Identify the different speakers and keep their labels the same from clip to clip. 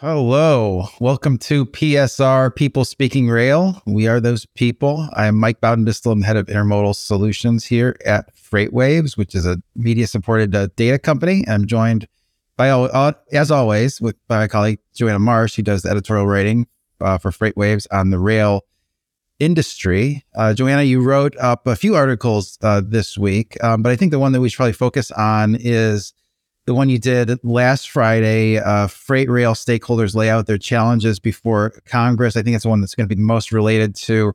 Speaker 1: Hello, welcome to PSR People Speaking Rail. We are those people. I am Mike Baudendistel, I'm head of intermodal solutions here at FreightWaves, which is a media supported uh, data company. I'm joined by, uh, as always, with by my colleague Joanna Marsh, who does the editorial writing uh, for FreightWaves on the rail industry. Uh, Joanna, you wrote up a few articles uh, this week, um, but I think the one that we should probably focus on is the one you did last Friday, uh, freight rail stakeholders lay out their challenges before Congress. I think it's the one that's going to be most related to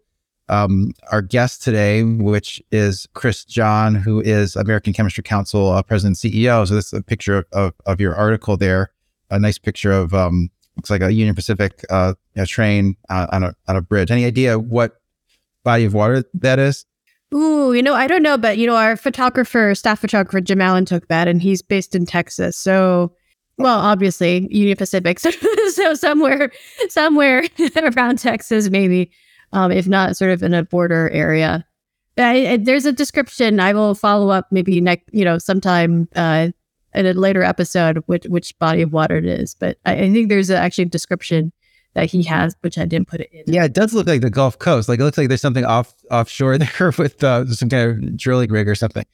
Speaker 1: um, our guest today, which is Chris Jahn, who is American Chemistry Council uh, president and CEO. So this is a picture of, of, your article there. A nice picture of um, looks like a Union Pacific uh, train uh, on a on a bridge. Any idea what body of water that is?
Speaker 2: Ooh, you know, I don't know, but you know, our photographer, staff photographer Jim Allen took that, and he's based in Texas. So, well, obviously Union Pacific, so, so somewhere, somewhere around Texas, maybe, um, if not sort of in a border area. I, I, there's a description. I will follow up maybe next, you know, sometime uh, in a later episode which which body of water it is. But I, I think there's a, actually a description that he has, which I didn't put it in.
Speaker 1: Yeah, it does look like the Gulf Coast. Like it looks like there's something off offshore there with uh, some kind of drilling rig or something.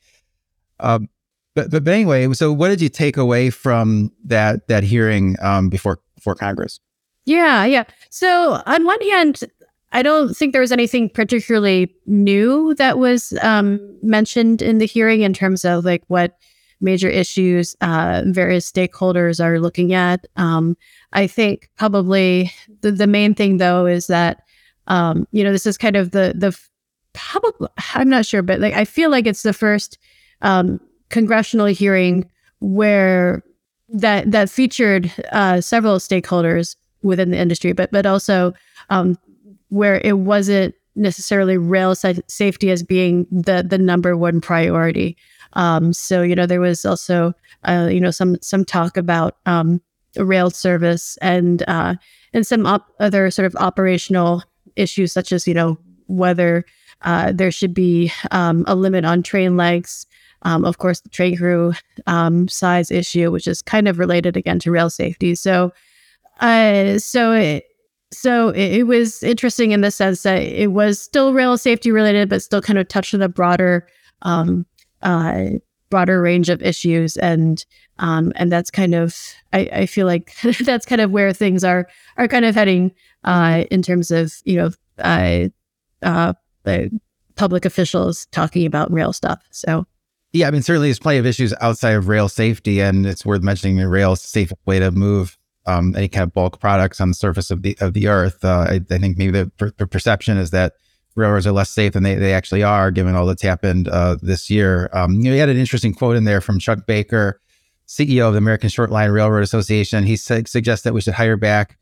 Speaker 1: Um, but, but but anyway, so what did you take away from that that hearing um, before before Congress?
Speaker 2: Yeah, yeah. So on one hand, I don't think there was anything particularly new that was um, mentioned in the hearing in terms of like what major issues uh, various stakeholders are looking at. Um, I think probably the, the main thing though is that um, you know this is kind of the the probably I'm not sure, but like I feel like it's the first um, congressional hearing where that that featured uh, several stakeholders within the industry, but but also um, where it wasn't necessarily rail safety as being the the number one priority. Um, so you know there was also uh, you know some some talk about um, rail service and uh, and some op- other sort of operational issues such as you know whether uh, there should be um, a limit on train lengths. Um, of course, the train crew um, size issue, which is kind of related again to rail safety. So, uh, so it, so it, it, was interesting in the sense that it was still rail safety related, but still kind of touched on a broader um, uh, broader range of issues. And um, and that's kind of I, I feel like that's kind of where things are are kind of heading uh, in terms of you know uh, uh, public officials talking about rail stuff. So.
Speaker 1: Yeah I mean certainly there's plenty of issues outside of rail safety and it's worth mentioning the rail is a safe way to move um, any kind of bulk products on the surface of the of the earth. Uh, I, I, think maybe the, per- the perception is that railroads are less safe than they, they actually are, given all that's happened uh, this year. Um, you know, he had an interesting quote in there from Chuck Baker, CEO of the American Short Line Railroad Association. He su- suggests that we should hire back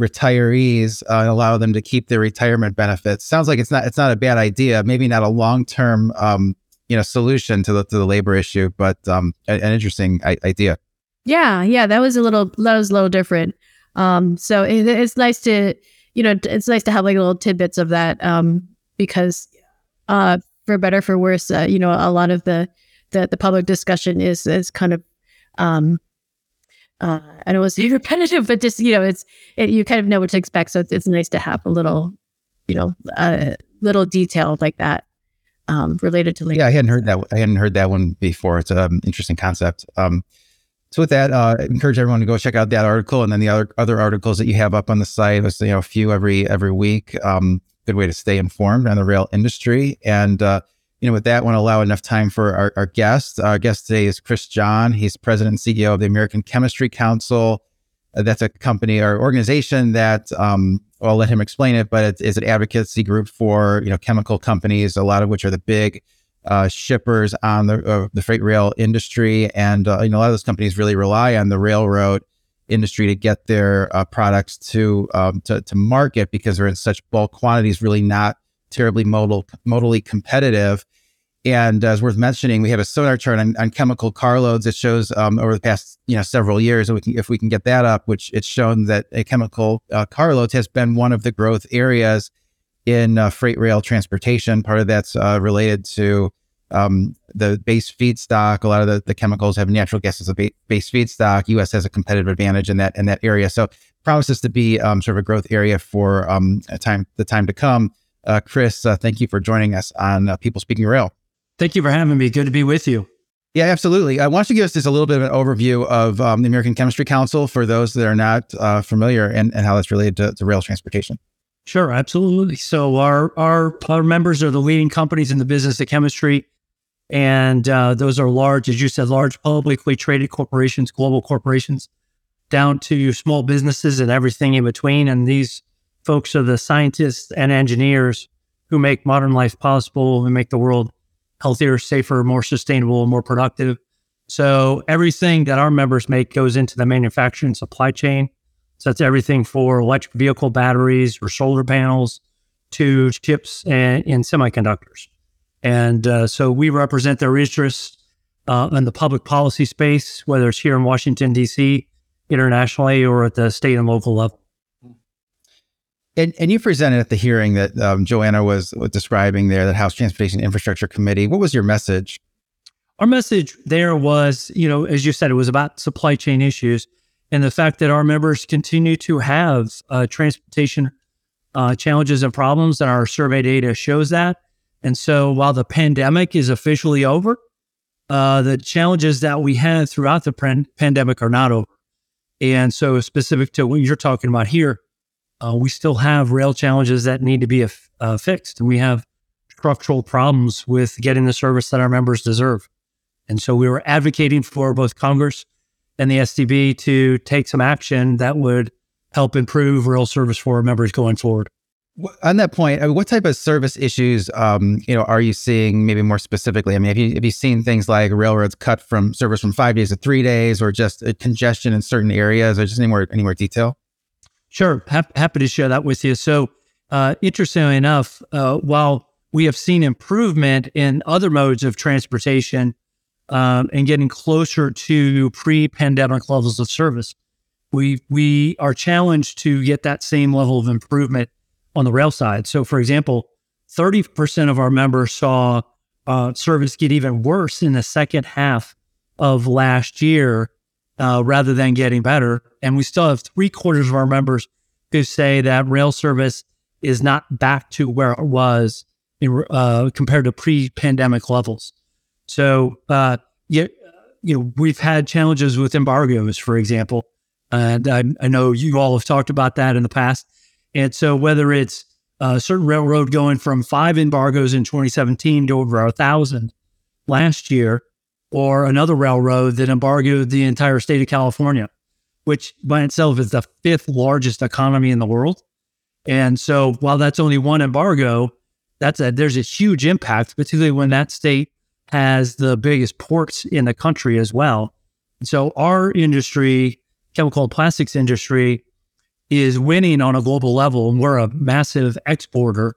Speaker 1: retirees uh, and allow them to keep their retirement benefits. Sounds like it's not it's not a bad idea. Maybe not a long term um, you know solution to the to the labor issue, but um, an, an interesting I- idea.
Speaker 2: Yeah, yeah, that was a little that was a little different. Um, so it, it's nice to you know it's nice to have like little tidbits of that um, because uh, for better for worse, uh, you know, a lot of the, the the public discussion is is kind of um, uh, I don't want to say repetitive, but just you know, it's it, you kind of know what to expect. So it's, it's nice to have a little, you know, a little detail like that um, related to.
Speaker 1: Labor. Yeah, I hadn't heard that. I hadn't heard that one before. It's an um, interesting concept. Um, so with that, uh, I encourage everyone to go check out that article and then the other other articles that you have up on the site. There's you know a few every every week. Um, good way to stay informed on the rail industry. And, uh, you know, with that, I want to allow enough time for our, our guest. Our guest today is Chris Jahn. He's president and CEO of the American Chemistry Council. Uh, that's a company or organization that um, I'll let him explain it, but it is an advocacy group for you know chemical companies, a lot of which are the big uh, shippers on the uh, the freight rail industry, and uh, you know a lot of those companies really rely on the railroad industry to get their uh, products to, um, to to market because they're in such bulk quantities, really not terribly modal modally competitive. And as worth mentioning, we have a sonar chart on, on chemical carloads that shows um, over the past you know several years. We can, if we can get that up, which it's shown that a chemical uh, has been one of the growth areas in uh, freight rail transportation. Part of that's uh, related to um, the base feedstock. A lot of the, the chemicals have natural gas as a ba- base feedstock. U.S. has a competitive advantage in that in that area. So promises to be um, sort of a growth area for um, time the time to come. Uh, Chris, uh, thank you for joining us on uh, People Speaking Rail.
Speaker 3: Thank you for having me. Good to be with you.
Speaker 1: Yeah, absolutely. I want you to give us just a little bit of an overview of um, the American Chemistry Council for those that are not uh, familiar and, and how that's related to, to rail transportation.
Speaker 3: Sure, absolutely. So our, our our members are the leading companies in the business of chemistry, and uh, those are large, as you said, large publicly traded corporations, global corporations, down to small businesses and everything in between. And these folks are the scientists and engineers who make modern life possible, and make the world healthier, safer, more sustainable, more productive. So everything that our members make goes into the manufacturing supply chain. So that's everything for electric vehicle batteries or solar panels to chips and, and semiconductors. And uh, so we represent their interests uh, in the public policy space, whether it's here in Washington, D.C., internationally, or at the state and local level.
Speaker 1: And, and you presented at the hearing that um, Joanna was, describing there, the House Transportation Infrastructure Committee. What was your message?
Speaker 3: Our message there was, you know, as you said, it was about supply chain issues and the fact that our members continue to have uh, transportation uh, challenges and problems, and our survey data shows that. And so, while the pandemic is officially over, uh, the challenges that we had throughout the pan- pandemic are not over. And so, specific to what you're talking about here, uh, we still have rail challenges that need to be uh, fixed. And we have structural problems with getting the service that our members deserve. And so we were advocating for both Congress and the STB to take some action that would help improve rail service for our members going forward.
Speaker 1: On that point, I mean, what type of service issues, um, you know, are you seeing? Maybe more specifically, I mean, have you have you seen things like railroads cut from service from five days to three days, or just congestion in certain areas, or just any more any more detail?
Speaker 3: Sure, happy to share that with you. So, uh, interestingly enough, uh, while we have seen improvement in other modes of transportation um, and getting closer to pre-pandemic levels of service, we we are challenged to get that same level of improvement on the rail side. So, for example, thirty percent of our members saw uh, service get even worse in the second half of last year uh, rather than getting better. And we still have three quarters of our members who say that rail service is not back to where it was in, uh, compared to pre-pandemic levels. So, uh, you, you know, we've had challenges with embargoes, for example, and I, I, know you all have talked about that in the past. And so, whether it's a certain railroad going from five embargoes in 2017 to over a thousand last year, or another railroad that embargoed the entire state of California, which by itself is the fifth largest economy in the world. And so while that's only one embargo, that's a there's a huge impact, particularly when that state has the biggest ports in the country as well. So our industry, chemical and plastics industry, is winning on a global level. And we're a massive exporter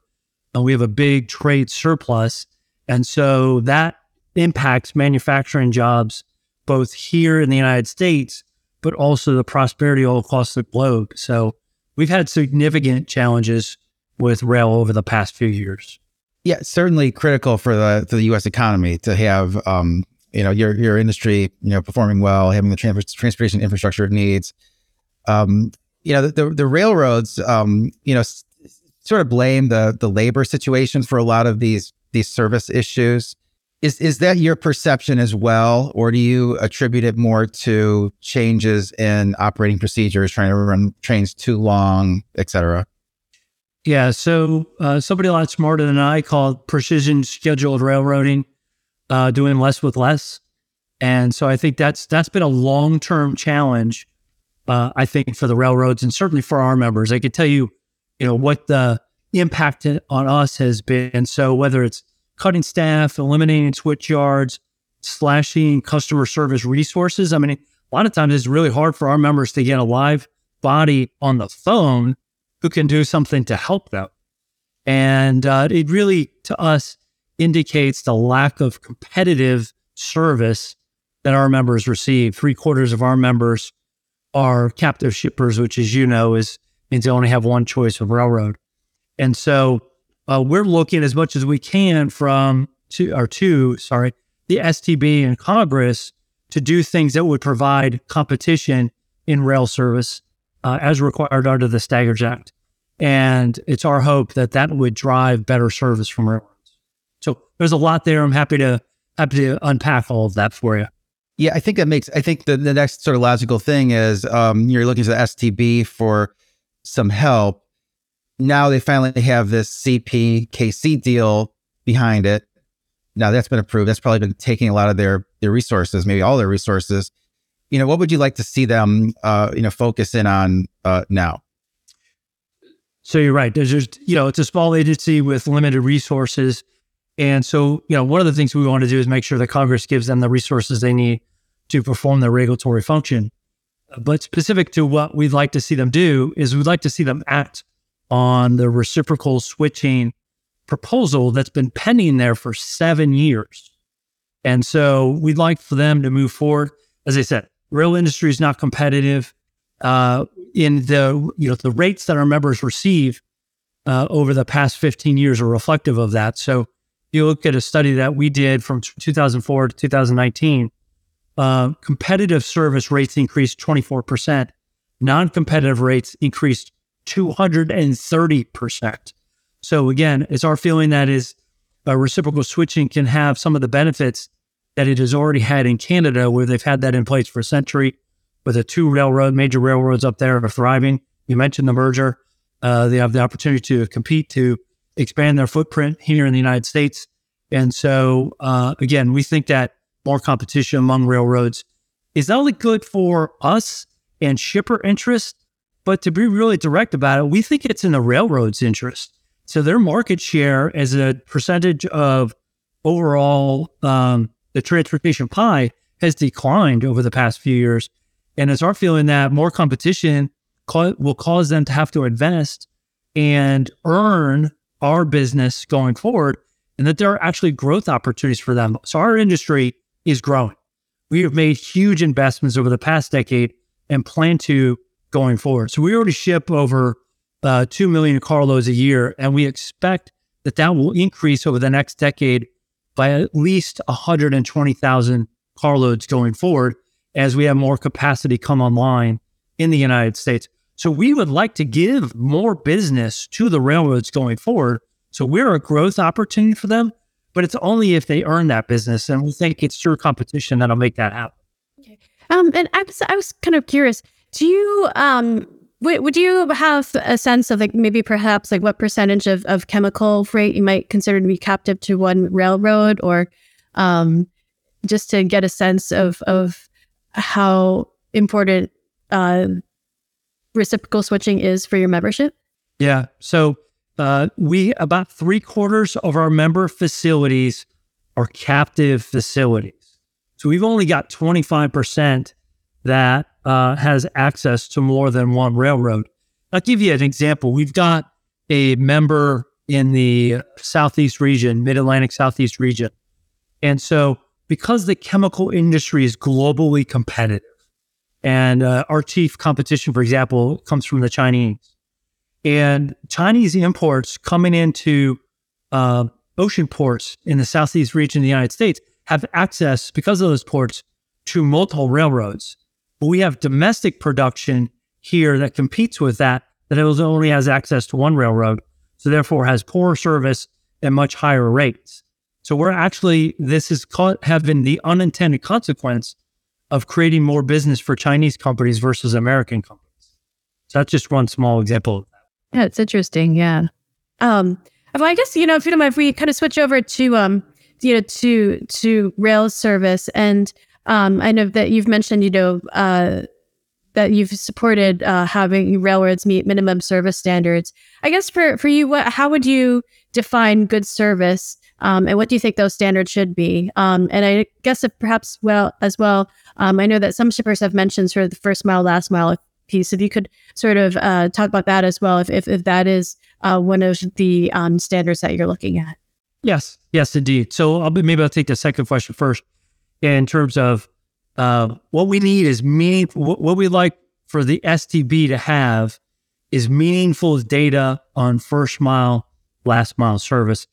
Speaker 3: and we have a big trade surplus. And so that impacts manufacturing jobs both here in the United States, but also the prosperity all across the globe. So we've had significant challenges with rail over the past few years.
Speaker 1: Yeah, certainly critical for the for the U.S. economy to have um, you know your your industry you know performing well, having the trans- transportation infrastructure it needs. Um, you know the the, railroads um, you know s- sort of blame the the labor situation for a lot of these these service issues. Is is that your perception as well, or do you attribute it more to changes in operating procedures, trying to run trains too long, et cetera?
Speaker 3: Yeah, so uh, somebody a lot smarter than I called precision scheduled railroading, uh, doing less with less, and so I think that's that's been a long term challenge uh, I think, for the railroads and certainly for our members. I could tell you, you know, what the impact on us has been. So whether it's cutting staff, eliminating switch yards, slashing customer service resources. I mean, a lot of times it's really hard for our members to get a live body on the phone who can do something to help them. And uh, it really, to us, indicates the lack of competitive service that our members receive. Three quarters of our members are captive shippers, which, as you know, is means they only have one choice of railroad. And so uh, we're looking as much as we can from to or to sorry the STB and Congress to do things that would provide competition in rail service uh, as required under the Staggers Act. And it's our hope that that would drive better service from railroads. So there's a lot there. I'm happy to happy to unpack all of that for you.
Speaker 1: Yeah, I think that makes. I think the, the next sort of logical thing is um, you're looking to the STB for some help. Now they finally have this CPKC deal behind it. Now that's been approved. That's probably been taking a lot of their their resources, maybe all their resources. You know, what would you like to see them, uh, you know, focus in on uh, now?
Speaker 3: So you're right. There's just, you know, it's a small agency with limited resources. And so, you know, one of the things we want to do is make sure that Congress gives them the resources they need to perform their regulatory function. But specific to what we'd like to see them do is we'd like to see them act on the reciprocal switching proposal that's been pending there for seven years. And so we'd like for them to move forward. As I said, rail industry is not competitive uh, in the you know the rates that our members receive uh, over the past 15 years are reflective of that. So you look at a study that we did from 2004 to 2019. Uh, competitive service rates increased 24%. Non-competitive rates increased 230%. So again, it's our feeling that is uh, reciprocal switching can have some of the benefits that it has already had in Canada, where they've had that in place for a century with the two railroad, major railroads up there are thriving. You mentioned the merger. Uh, they have the opportunity to compete to expand their footprint here in the United States. And so, uh, again, we think that more competition among railroads is not only good for us and shipper interest, but to be really direct about it, we think it's in the railroad's interest. So their market share as a percentage of overall um, the transportation pie has declined over the past few years. And it's our feeling that more competition will cause them to have to invest and earn our business going forward, and that there are actually growth opportunities for them. So our industry is growing. We have made huge investments over the past decade and plan to going forward. So we already ship over uh, 2 million carloads a year, and we expect that that will increase over the next decade by at least 120,000 carloads going forward as we have more capacity come online in the United States. So we would like to give more business to the railroads going forward. So we're a growth opportunity for them, but it's only if they earn that business. And we think it's through competition that'll make that happen.
Speaker 2: Okay. Um, and I was, I was kind of curious, do you, um, w- would you have a sense of like maybe perhaps like what percentage of, of chemical freight you might consider to be captive to one railroad or, um, just to get a sense of, of how important uh, reciprocal switching is for your membership?
Speaker 3: Yeah. So uh, we about three quarters of our member facilities are captive facilities. So we've only got 25% that uh, has access to more than one railroad. I'll give you an example. We've got a member in the Southeast region, Mid Atlantic Southeast region. And so because the chemical industry is globally competitive and uh, our chief competition, for example, comes from the Chinese. And Chinese imports coming into uh, ocean ports in the southeast region of the United States have access, because of those ports, to multiple railroads. But we have domestic production here that competes with that, that only has access to one railroad, so therefore has poor service and much higher rates. So we're actually, this is caught, have been the unintended consequence of creating more business for Chinese companies versus American companies. So that's just one small example.
Speaker 2: Yeah, it's interesting. Yeah. Um, well, I guess, you know, mind, if we kind of switch over to, um, you know, to, to rail service and, um, I know that you've mentioned, you know, uh, that you've supported uh, having railroads meet minimum service standards. I guess for for you, what how would you define good service, um, and what do you think those standards should be? Um, and I guess perhaps well as well, um, I know that some shippers have mentioned sort of the first mile, last mile piece. If you could sort of uh, talk about that as well, if if, if that is uh, one of the um, standards that you're looking at.
Speaker 3: Yes, yes, indeed. So I'll be, maybe I'll take the second question first. In terms of uh, what we need is meaningful. What, what we like for the STB to have is meaningful data on first mile, last mile service,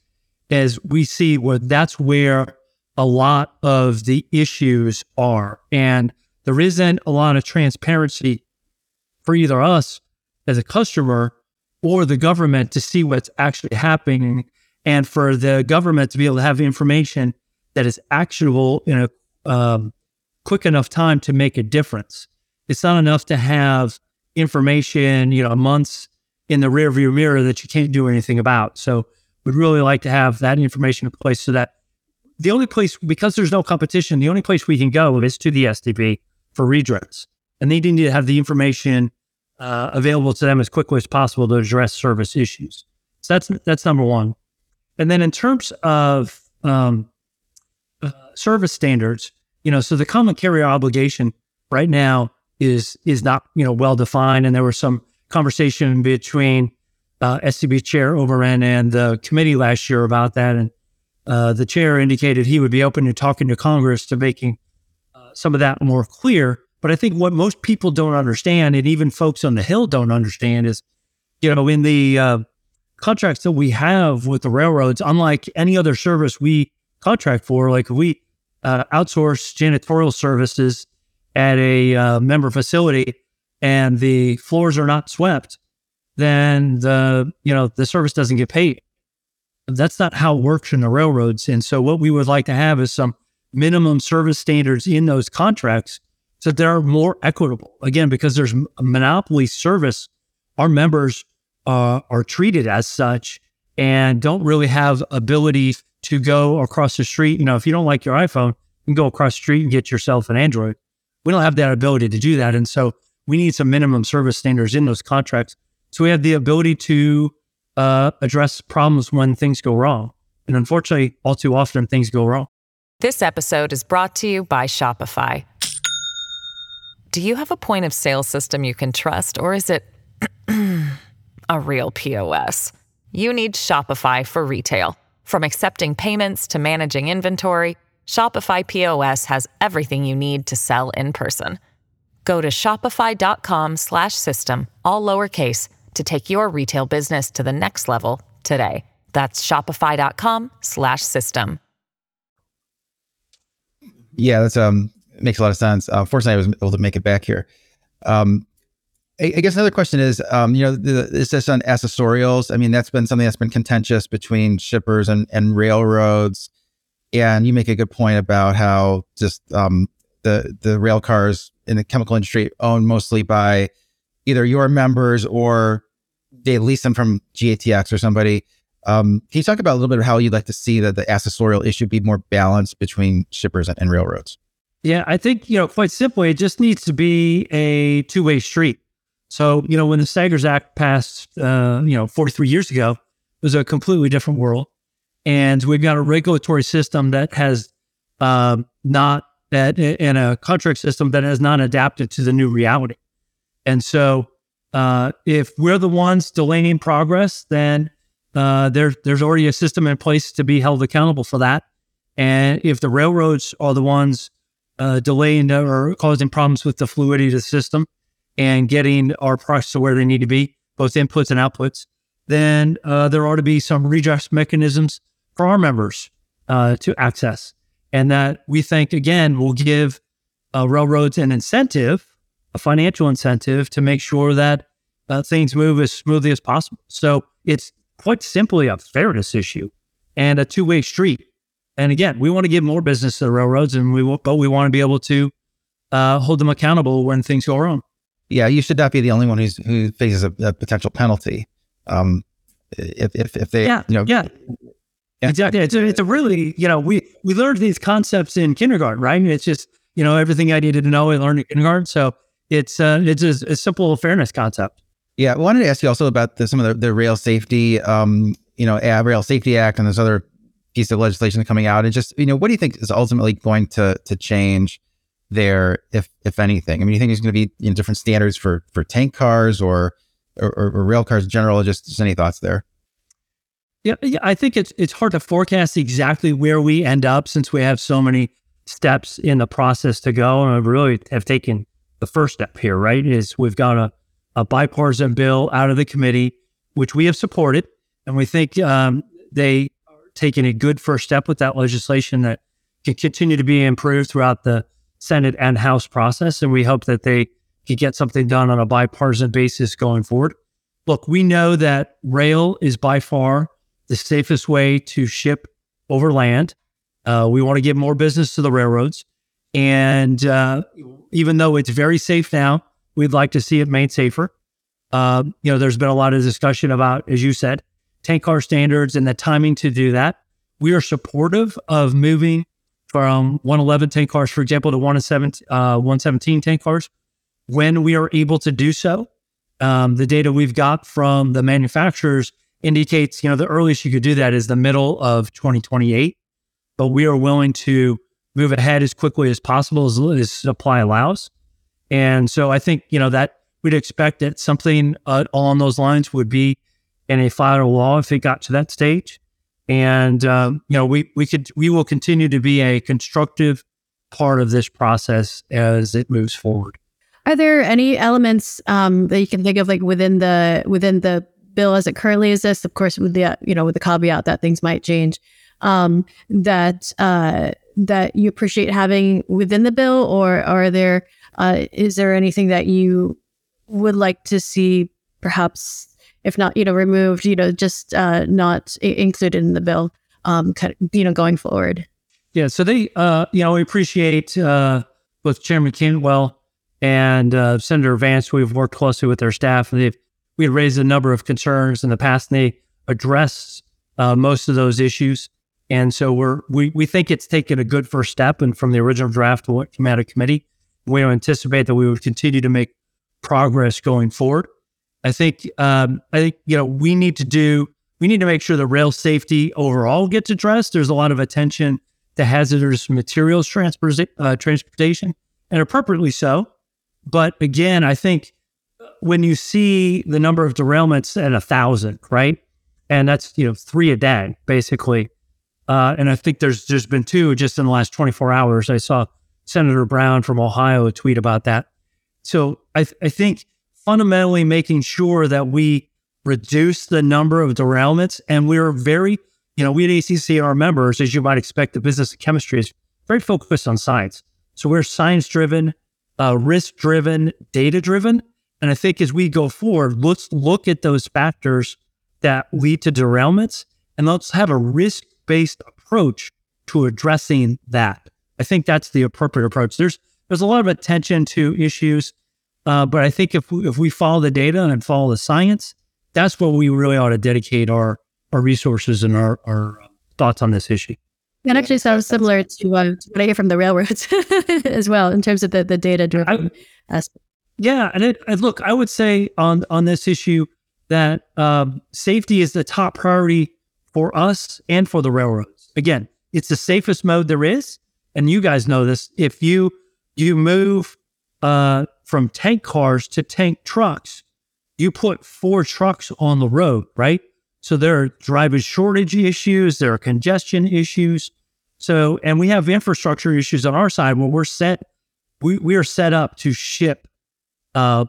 Speaker 3: as we see where that's where a lot of the issues are, and there isn't a lot of transparency for either us as a customer or the government to see what's actually happening and for the government to be able to have information that is actionable in a um, quick enough time to make a difference. It's not enough to have information, you know, months in the rearview mirror that you can't do anything about. So we'd really like to have that information in place so that the only place, because there's no competition, the only place we can go is to the STB for redress. And they need to have the information uh, available to them as quickly as possible to address service issues. So that's that's number one. And then in terms of um, uh, service standards, you know, so the common carrier obligation right now is is not you know well defined, and there was some conversation between uh, STB chair Oberman and the committee last year about that, and uh, the chair indicated he would be open to talking to Congress to making uh, some of that more clear. But I think what most people don't understand, and even folks on the Hill don't understand, is you know in the uh, contracts that we have with the railroads, unlike any other service we contract for, like we uh, outsource janitorial services at a uh, member facility and the floors are not swept, then the you know the service doesn't get paid. That's not how it works in the railroads. And so what we would like to have is some minimum service standards in those contracts so that they're more equitable. Again, because there's a monopoly service, our members uh, are treated as such and don't really have ability to go across the street. You know, if you don't like your iPhone, you can go across the street and get yourself an Android. We don't have that ability to do that. And so we need some minimum service standards in those contracts. So we have the ability to uh, address problems when things go wrong. And unfortunately, all too often things go wrong.
Speaker 4: This episode is brought to you by Shopify. Do you have a point of sale system you can trust, or is it a real POS? You need Shopify for retail. From accepting payments to managing inventory, Shopify POS has everything you need to sell in person. Go to shopify.com/system all lowercase to take your retail business to the next level today. That's shopify.com/system.
Speaker 1: Yeah, that's um makes a lot of sense. Uh, fortunately, I was able to make it back here. Um, I, I guess another question is, um, you know, the, is this on accessorials? I mean, that's been something that's been contentious between shippers and, and railroads. And you make a good point about how just um, the the rail cars in the chemical industry owned mostly by either your members or they lease them from GATX or somebody. Um, can you talk about a little bit of how you'd like to see that the accessorial issue be more balanced between shippers and, and railroads?
Speaker 3: Yeah, I think, you know, quite simply, it just needs to be a two way street. So, you know, when the Staggers Act passed, uh, you know, 43 years ago, it was a completely different world. And we've got a regulatory system that has um, not, that in a contract system that has not adapted to the new reality. And so, uh, if we're the ones delaying progress, then uh, there, there's already a system in place to be held accountable for that. And if the railroads are the ones uh, delaying or causing problems with the fluidity of the system and getting our products to where they need to be, both inputs and outputs, then uh, there ought to be some redress mechanisms for our members uh, to access. And that we think, again, will give uh, railroads an incentive, a financial incentive to make sure that uh, things move as smoothly as possible. So it's quite simply a fairness issue and a two way street. And again, we want to give more business to the railroads, and we will, but we want to be able to uh, hold them accountable when things go wrong.
Speaker 1: Yeah, you should not be the only one who's who faces a, a potential penalty. Um, if if if they,
Speaker 3: yeah,
Speaker 1: you know,
Speaker 3: yeah. Yeah. Exactly. It's a, it's a really, you know, we, we learned these concepts in kindergarten, right? It's just, you know, everything I needed to know I learned in kindergarten. So it's uh, it's a, a simple fairness concept.
Speaker 1: Yeah, I wanted to ask you also about the, some of the, the rail safety, um, you know, Rail Safety Act and this other piece of legislation coming out, and just you know, what do you think is ultimately going to to change there, if if anything? I mean, you think there's going to be you know, different standards for for tank cars or or, or rail cars in general? Just, just any thoughts there?
Speaker 3: Yeah, yeah, I think it's it's hard to forecast exactly where we end up since we have so many steps in the process to go, and we really have taken the first step here. Right, is we've got a a bipartisan bill out of the committee, which we have supported, and we think um, they are taking a good first step with that legislation that can continue to be improved throughout the Senate and House process, and we hope that they can get something done on a bipartisan basis going forward. Look, we know that rail is by far the safest way to ship over land. Uh, we want to give more business to the railroads. And uh, even though it's very safe now, We'd like to see it made safer. Uh, you know, there's been a lot of discussion about, as you said, tank car standards and the timing to do that. We are supportive of moving from 111 tank cars, for example, to 117, uh, 117 tank cars when we are able to do so. Um, the data we've got from the manufacturers indicates, you know, the earliest you could do that is the middle of 2028. But we are willing to move ahead as quickly as possible as, as supply allows. And so I think, you know, that we'd expect that something uh, along those lines would be in a final law if it got to that stage. And, um, you know, we, we could, we will continue to be a constructive part of this process as it moves forward.
Speaker 2: Are there any elements um, that you can think of like within the, within the bill as it currently exists, of course, with the, you know, with the caveat that things might change, um, that, uh, that you appreciate having within the bill or, are there uh, is there anything that you would like to see, perhaps, if not, you know, removed, you know, just uh, not I- included in the bill, um, kind of, you know, going forward?
Speaker 3: Yeah. So they, uh, you know, we appreciate uh, both Chairman Cantwell and uh, Senator Vance. We've worked closely with their staff, and they've we had raised a number of concerns in the past, and they addressed uh, most of those issues. And so we're we we think it's taken a good first step, and from the original draft to what came out of committee, we anticipate that we would continue to make progress going forward. I think um, I think you know we need to do we need to make sure the rail safety overall gets addressed. There's a lot of attention to hazardous materials uh, transportation, and appropriately so. But again, I think when you see the number of derailments at a thousand, right, and that's you know three a day basically, uh, and I think there's there's been two just in the last 24 hours. I saw Senator Brown from Ohio tweet about that. So I, th- I think fundamentally making sure that we reduce the number of derailments and we're very, you know, we at ACC, our members, as you might expect, the business of chemistry is very focused on science. So we're science driven, uh, risk driven, data driven. And I think as we go forward, let's look at those factors that lead to derailments and let's have a risk based approach to addressing that. I think that's the appropriate approach. There's there's a lot of attention to issues, uh, but I think if we, if we follow the data and follow the science, that's what we really ought to dedicate our our resources and our our thoughts on this issue.
Speaker 2: That actually sounds similar to, uh, what I hear from the railroads as well in terms of the, the data driven aspect.
Speaker 3: Yeah, and, it, and look, I would say on on this issue that um, safety is the top priority for us and for the railroads. Again, it's the safest mode there is, and you guys know this, if you you move uh, from tank cars to tank trucks, you put four trucks on the road, right? So there are driver shortage issues, there are congestion issues. So, and we have infrastructure issues on our side where we're set, we, we are set up to ship uh,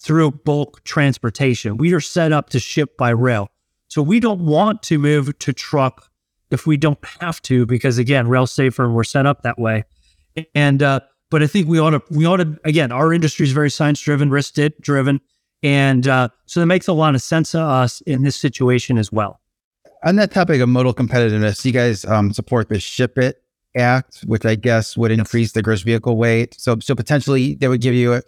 Speaker 3: through bulk transportation. We are set up to ship by rail. So we don't want to move to truck if we don't have to, because again, rail safer and we're set up that way. And uh, but I think we ought to we ought to again, our industry is very science driven, risk driven, and uh, so it makes a lot of sense to us in this situation as well.
Speaker 1: On that topic of modal competitiveness, you guys um, support the Ship It Act, which I guess would increase the gross vehicle weight. So so potentially they would give you a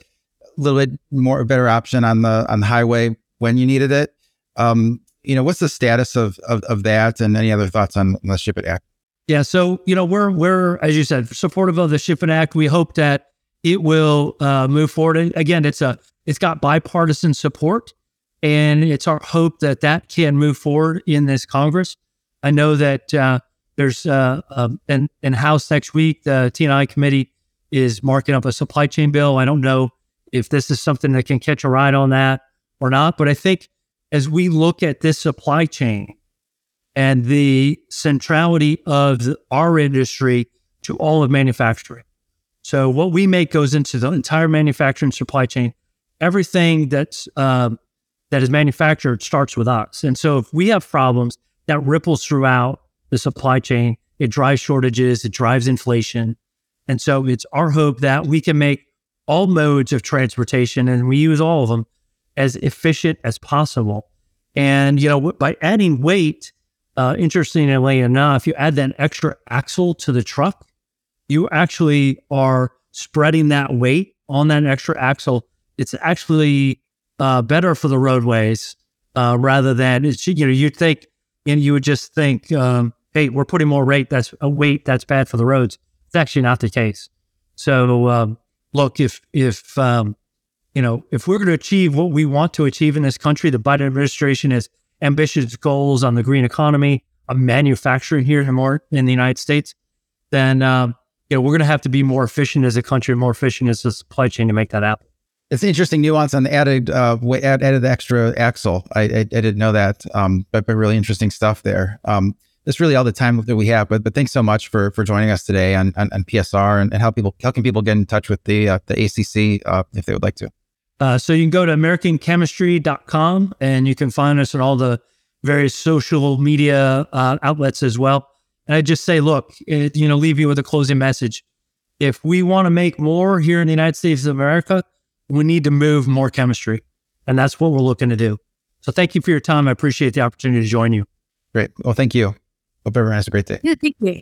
Speaker 1: little bit more a better option on the on the highway when you needed it. Um, you know, what's the status of, of, of that and any other thoughts on the Ship It Act?
Speaker 3: Yeah. So, you know, we're, we're, as you said, supportive of the Ship It Act. We hope that it will uh, move forward. And again, it's a it's got bipartisan support, and it's our hope that that can move forward in this Congress. I know that uh, there's uh, um, in, in House next week, the T&I committee is marking up a supply chain bill. I don't know if this is something that can catch a ride on that or not, but I think as we look at this supply chain and the centrality of our industry to all of manufacturing. So what we make goes into the entire manufacturing supply chain. Everything that's um, that is manufactured starts with us, and so if we have problems, that ripples throughout the supply chain. It drives shortages, it drives inflation, and so it's our hope that we can make all modes of transportation, and we use all of them as efficient as possible. And you know, by adding weight, uh, interestingly enough, if you add that extra axle to the truck, you actually are spreading that weight on that extra axle. It's actually uh, better for the roadways uh, rather than you know you'd think and you would just think, um, hey, we're putting more weight that's a weight that's bad for the roads. It's actually not the case. So um, look, if if um, you know if we're going to achieve what we want to achieve in this country, the Biden administration has ambitious goals on the green economy, on manufacturing here more in the United States, then um, you know we're going to have to be more efficient as a country, more efficient as a supply chain to make that happen.
Speaker 1: It's an interesting nuance on the added uh, add, added extra axle. I, I, I didn't know that, um, but but really interesting stuff there. Um, that's really all the time that we have. But but thanks so much for for joining us today on on, on PSR and, and how people how can people get in touch with the uh, the ACC uh, if they would like to.
Speaker 3: Uh, so you can go to americanchemistry.com and you can find us on all the various social media uh, outlets as well. And I just say, look, it, you know, leave you with a closing message. If we want to make more here in the United States of America, we need to move more chemistry. And that's what we're looking to do. So thank you for your time. I appreciate the opportunity to join you.
Speaker 1: Great. Well, thank you. Hope everyone has a great day.
Speaker 2: Yeah, thank you.